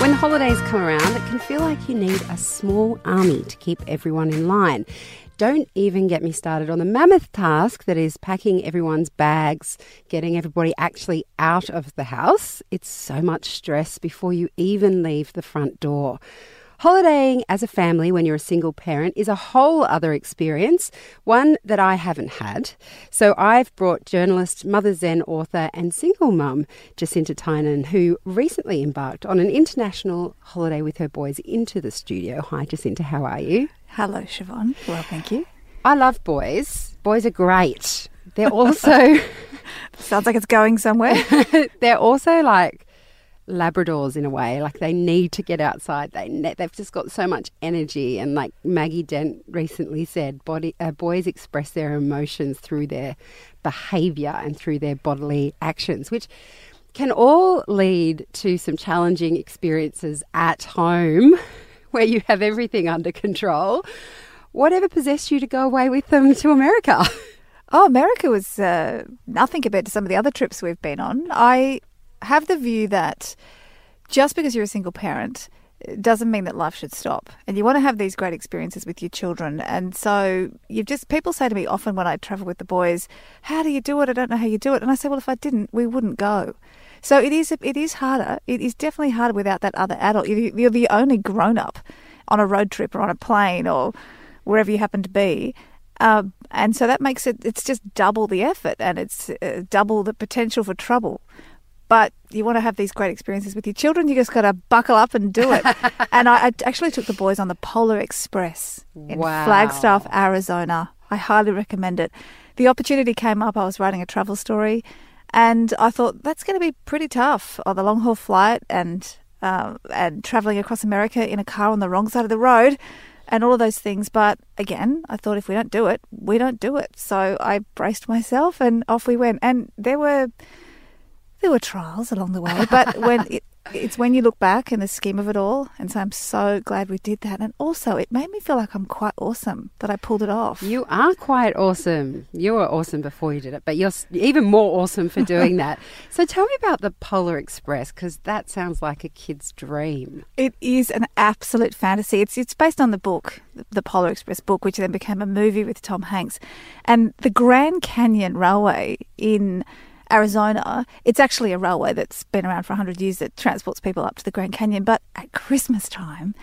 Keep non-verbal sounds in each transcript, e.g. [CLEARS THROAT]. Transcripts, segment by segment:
When holidays come around, it can feel like you need a small army to keep everyone in line. Don't even get me started on the mammoth task that is packing everyone's bags, getting everybody actually out of the house. It's so much stress before you even leave the front door. Holidaying as a family when you're a single parent is a whole other experience, one that I haven't had. So I've brought journalist, Mother Zen author, and single mum Jacinta Tynan, who recently embarked on an international holiday with her boys, into the studio. Hi, Jacinta, how are you? Hello, Shevonne. Well, thank you. I love boys. Boys are great. They're also [LAUGHS] Sounds like it's going somewhere. [LAUGHS] they're also like Labradors in a way. Like they need to get outside. They ne- they've just got so much energy. And like Maggie Dent recently said, body uh, boys express their emotions through their behaviour and through their bodily actions, which can all lead to some challenging experiences at home, [LAUGHS] where you have everything under control. Whatever possessed you to go away with them to America? [LAUGHS] Oh, America was uh, nothing compared to some of the other trips we've been on. I have the view that just because you're a single parent doesn't mean that life should stop. And you want to have these great experiences with your children. And so you've just, people say to me often when I travel with the boys, How do you do it? I don't know how you do it. And I say, Well, if I didn't, we wouldn't go. So it is, it is harder. It is definitely harder without that other adult. You're the only grown up on a road trip or on a plane or wherever you happen to be. Uh, and so that makes it, it's just double the effort and it's uh, double the potential for trouble. But you want to have these great experiences with your children, you just got to buckle up and do it. [LAUGHS] and I, I actually took the boys on the Polar Express in Wow. Flagstaff, Arizona. I highly recommend it. The opportunity came up, I was writing a travel story, and I thought that's going to be pretty tough on the long haul flight and uh, and traveling across America in a car on the wrong side of the road and all of those things. But again, I thought if we don't do it, we don't do it. So I braced myself and off we went. And there were there were trials along the way, but when [LAUGHS] it, it's when you look back in the scheme of it all, and so I'm so glad we did that. And also, it made me feel like I'm quite awesome that I pulled it off. You are quite awesome. You were awesome before you did it, but you're even more awesome for doing that. [LAUGHS] So tell me about the Polar Express because that sounds like a kid's dream. It is an absolute fantasy. It's it's based on the book, the Polar Express book, which then became a movie with Tom Hanks, and the Grand Canyon Railway in Arizona. It's actually a railway that's been around for hundred years that transports people up to the Grand Canyon. But at Christmas time,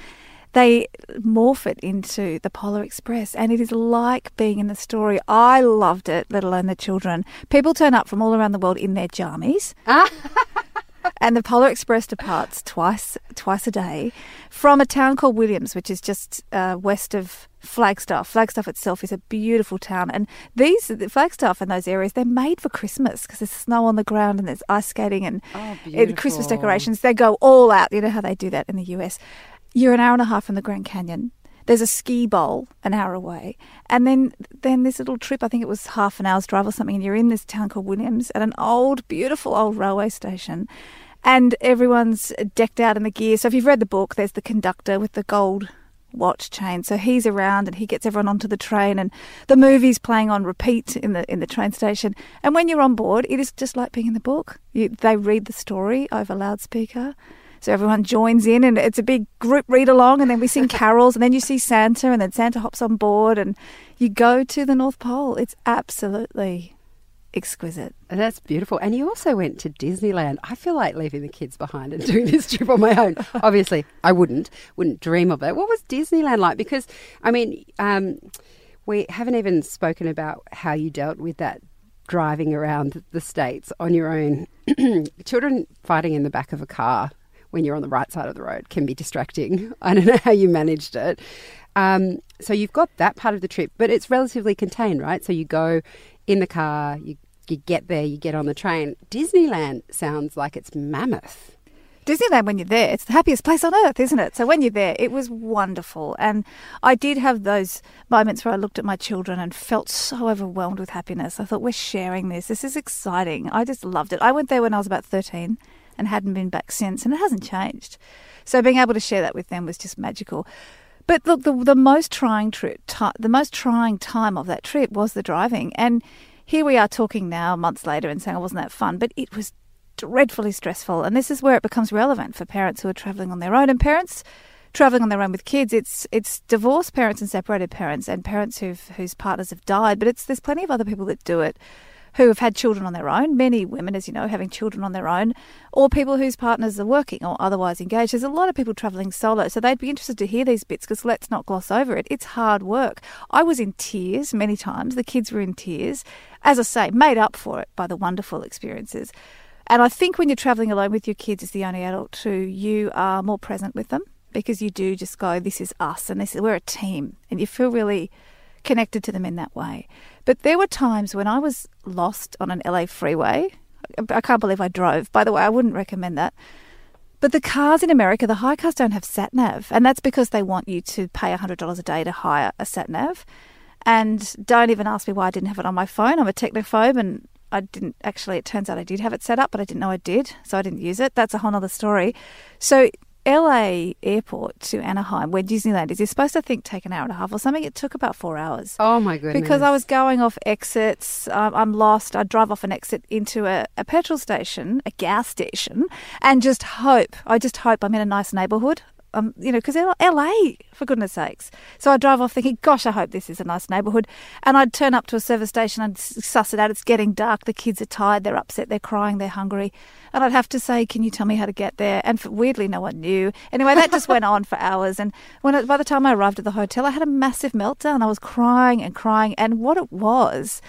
they morph it into the Polar Express, and it is like being in the story. I loved it, let alone the children. People turn up from all around the world in their jammies. [LAUGHS] And the Polar Express departs twice twice a day from a town called Williams, which is just uh, west of Flagstaff. Flagstaff itself is a beautiful town, and these the Flagstaff and those areas they're made for Christmas because there's snow on the ground and there's ice skating and Oh, uh, Christmas decorations. They go all out. You know how they do that in the US. You're an hour and a half from the Grand Canyon. There's a ski bowl an hour away, and then then this little trip. I think it was half an hour's drive or something. And you're in this town called Williams at an old, beautiful old railway station, and everyone's decked out in the gear. So if you've read the book, there's the conductor with the gold watch chain. So he's around and he gets everyone onto the train, and the movie's playing on repeat in the in the train station. And when you're on board, it is just like being in the book. You, they read the story over loudspeaker. So everyone joins in, and it's a big group read along, and then we sing [LAUGHS] carols, and then you see Santa, and then Santa hops on board, and you go to the North Pole. It's absolutely exquisite. That's beautiful. And you also went to Disneyland. I feel like leaving the kids behind and [LAUGHS] doing this trip on my own. Obviously, I wouldn't, wouldn't dream of it. What was Disneyland like? Because, I mean, um, we haven't even spoken about how you dealt with that driving around the states on your own. [CLEARS THROAT] Children fighting in the back of a car when you're on the right side of the road can be distracting. [LAUGHS] I don't know how you managed it. Um, so you've got that part of the trip, but it's relatively contained, right? So you go in the car, you, you get there, you get on the train. Disneyland sounds like it's mammoth. Disneyland, when you're there, it's the happiest place on earth, isn't it? So when you're there, it was wonderful. And I did have those moments where I looked at my children and felt so overwhelmed with happiness. I thought, we're sharing this. This is exciting. I just loved it. I went there when I was about 13 and hadn't been back since, and it hasn't changed. So being able to share that with them was just magical. But look, the, the most trying trip, the most trying time of that trip was the driving. And here we are talking now, months later, and saying it wasn't that fun, but it was dreadfully stressful. And this is where it becomes relevant for parents who are travelling on their own and parents travelling on their own with kids. It's it's divorced parents and separated parents and parents who've, whose partners have died. But it's there's plenty of other people that do it who have had children on their own. Many women, as you know, having children on their own, or people whose partners are working or otherwise engaged. There's a lot of people travelling solo, so they'd be interested to hear these bits because let's not gloss over it. It's hard work. I was in tears many times. The kids were in tears. As I say, made up for it by the wonderful experiences. And I think when you're traveling alone with your kids as the only adult too, you are more present with them because you do just go, this is us and this is, we're a team and you feel really connected to them in that way. But there were times when I was lost on an LA freeway. I can't believe I drove. By the way, I wouldn't recommend that. But the cars in America, the high cars don't have sat nav, and that's because they want you to pay $100 a day to hire a sat nav. And don't even ask me why I didn't have it on my phone. I'm a technophobe, and I didn't actually, it turns out I did have it set up, but I didn't know I did, so I didn't use it. That's a whole other story. So, LA airport to Anaheim, where Disneyland is, you're supposed to think take an hour and a half or something. It took about four hours. Oh my goodness. Because I was going off exits. Um, I'm lost. I'd drive off an exit into a, a petrol station, a gas station, and just hope. I just hope I'm in a nice neighborhood um, you know, because LA, for goodness sakes. So I drive off thinking, gosh, I hope this is a nice neighbourhood. And I'd turn up to a service station and suss it out. It's getting dark. The kids are tired. They're upset. They're crying. They're hungry. And I'd have to say, can you tell me how to get there? And for, weirdly, no one knew. Anyway, that just went on for hours. And when it, by the time I arrived at the hotel, I had a massive meltdown. I was crying and crying. And what it was,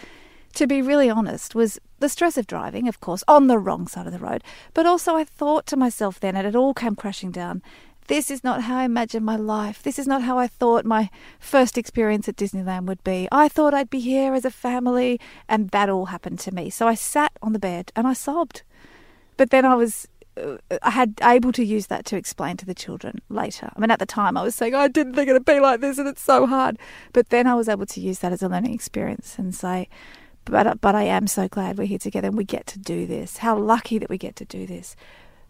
to be really honest, was the stress of driving, of course, on the wrong side of the road. But also, I thought to myself then, and it all came crashing down this is not how I imagined my life. This is not how I thought my first experience at Disneyland would be. I thought I'd be here as a family, and that all happened to me. So I sat on the bed and I sobbed. But then I was uh, I had able to use that to explain to the children later. I mean, at the time, I was saying I didn't think it'd be like this, and it's so hard. But then I was able to use that as a learning experience and say, "But but I am so glad we're here together and we get to do this. How lucky that we get to do this."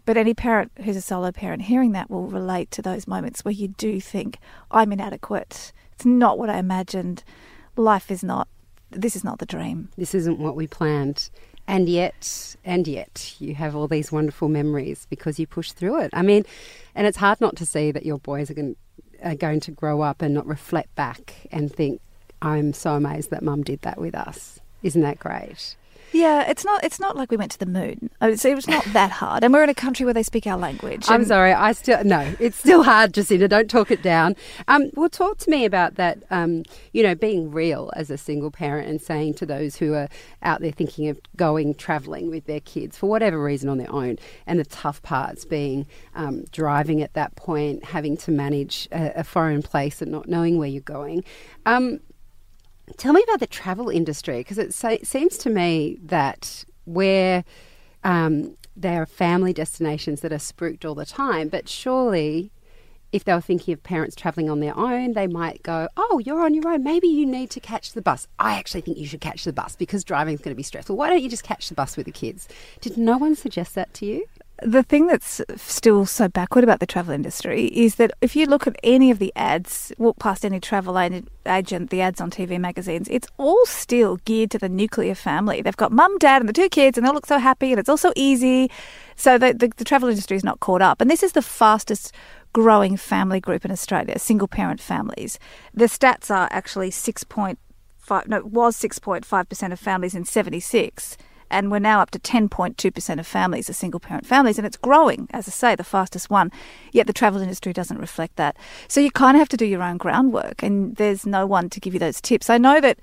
But any parent who's a solo parent hearing that will relate to those moments where you do think, I'm inadequate. It's not what I imagined. Life is not, this is not the dream. This isn't what we planned. And yet, and yet, you have all these wonderful memories because you push through it. I mean, and it's hard not to see that your boys are going, are going to grow up and not reflect back and think, I'm so amazed that mum did that with us. Isn't that great? Yeah, it's not. It's not like we went to the moon. It was not that hard, and we're in a country where they speak our language. I'm sorry. I still no. It's still hard, Jacinta. Don't talk it down. Um, well, talk to me about that. Um, you know, being real as a single parent and saying to those who are out there thinking of going travelling with their kids for whatever reason on their own, and the tough parts being um, driving at that point, having to manage a, a, foreign place and not knowing where you're going. Um, Tell me about the travel industry because it seems to me that where um, there are family destinations that are spruiked all the time, but surely if they were thinking of parents travelling on their own, they might go, Oh, you're on your own. Maybe you need to catch the bus. I actually think you should catch the bus because driving is going to be stressful. Why don't you just catch the bus with the kids? Did no one suggest that to you? The thing that's still so backward about the travel industry is that if you look at any of the ads, walk past any travel agent, the ads on TV magazines, it's all still geared to the nuclear family. They've got mum, dad, and the two kids, and they look so happy, and it's all so easy. So the, the, the travel industry is not caught up. And this is the fastest growing family group in Australia, single parent families. The stats are actually 6.5, no, it was 6.5% of families in 76 and we're now up to 10.2% of families are single parent families, and it's growing, as I say, the fastest one. Yet the travel industry doesn't reflect that. So you kind of have to do your own groundwork, and there's no one to give you those tips. I know that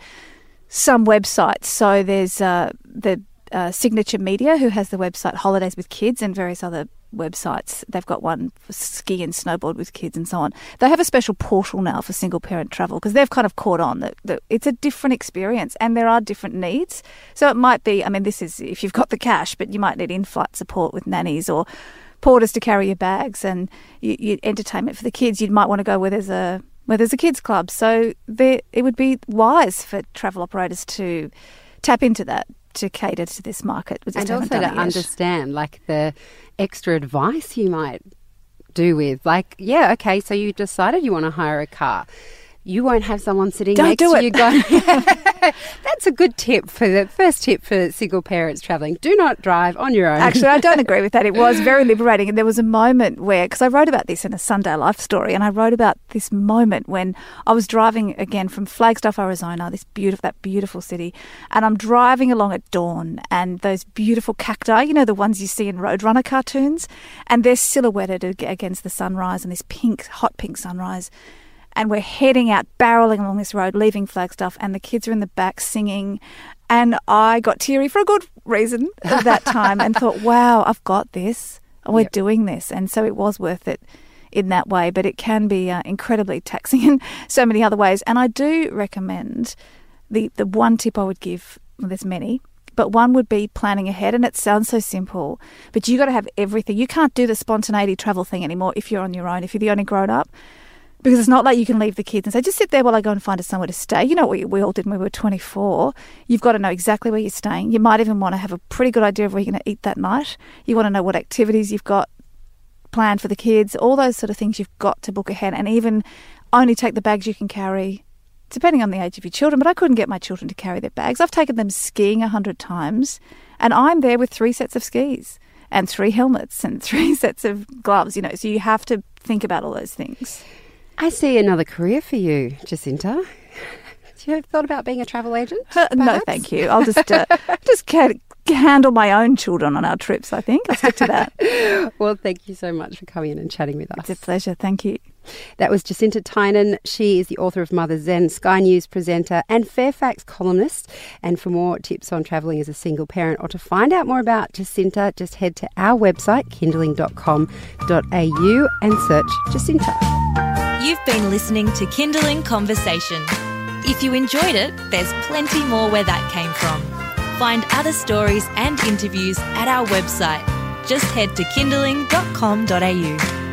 some websites, so there's uh, the uh, Signature Media, who has the website Holidays with Kids, and various other websites. They've got one for ski and snowboard with kids and so on. They have a special portal now for single parent travel because they've kind of caught on that, that it's a different experience and there are different needs. So it might be, I mean, this is if you've got the cash, but you might need in flight support with nannies or porters to carry your bags and you, you, entertainment for the kids. You might want to go where there's a where there's a kids club. So there, it would be wise for travel operators to tap into that to cater to this market. And also to understand like the extra advice you might do with like yeah okay so you decided you want to hire a car you won't have someone sitting Don't next do to it. you going [LAUGHS] that's a good tip for the first tip for single parents traveling do not drive on your own Actually, I don't [LAUGHS] agree with that. It was very liberating. And there was a moment where, because I wrote about this in a Sunday Life story, and I wrote about this moment when I was driving again from Flagstaff, Arizona, this beautiful, that beautiful city, and I'm driving along at dawn, and those beautiful cacti, you know, the ones you see in Roadrunner cartoons, and they're silhouetted against the sunrise and this pink, hot pink sunrise. And we're heading out, barreling along this road, leaving Flagstaff, and the kids are in the back singing. And I got teary for a good reason at that time and thought, wow, I've got this. We're Yep. doing this. And so it was worth it in that way, but it can be uh, incredibly taxing [LAUGHS] in so many other ways. And I do recommend the, the one tip I would give, well, there's many, but one would be planning ahead. And it sounds so simple, but you got to have everything. You can't do the spontaneity travel thing anymore if you're on your own, if you're the only grown up. Because it's not like you can leave the kids and say, just sit there while I go and find us somewhere to stay. You know what we, all did when we were 24. You've got to know exactly where you're staying. You might even want to have a pretty good idea of where you're going to eat that night. You want to know what activities you've got planned for the kids, all those sort of things you've got to book ahead and even only take the bags you can carry, depending on the age of your children. But I couldn't get my children to carry their bags. I've taken them skiing a hundred times and I'm there with three sets of skis and three helmets and [LAUGHS] three sets of gloves, you know, so you have to think about all those things. I see another career for you jacinta [LAUGHS] have you ever thought about being a travel agent Uh, no, thank you. I'll just uh, [LAUGHS] [LAUGHS] just handle my own children on our trips. I think I'll stick to that. well thank you so much for coming in and chatting with us It's a pleasure. Thank you. That was Jacinta Tynan. She is the author of Mother Zen, Sky News presenter, and Fairfax columnist. And for more tips on travelling as a single parent or to find out more about Jacinta, just head to our website, kinderling.com.au, and search Jacinta. You've been listening to Kinderling Conversation. If you enjoyed it, there's plenty more where that came from. Find other stories and interviews at our website. Just head to kinderling.com.au.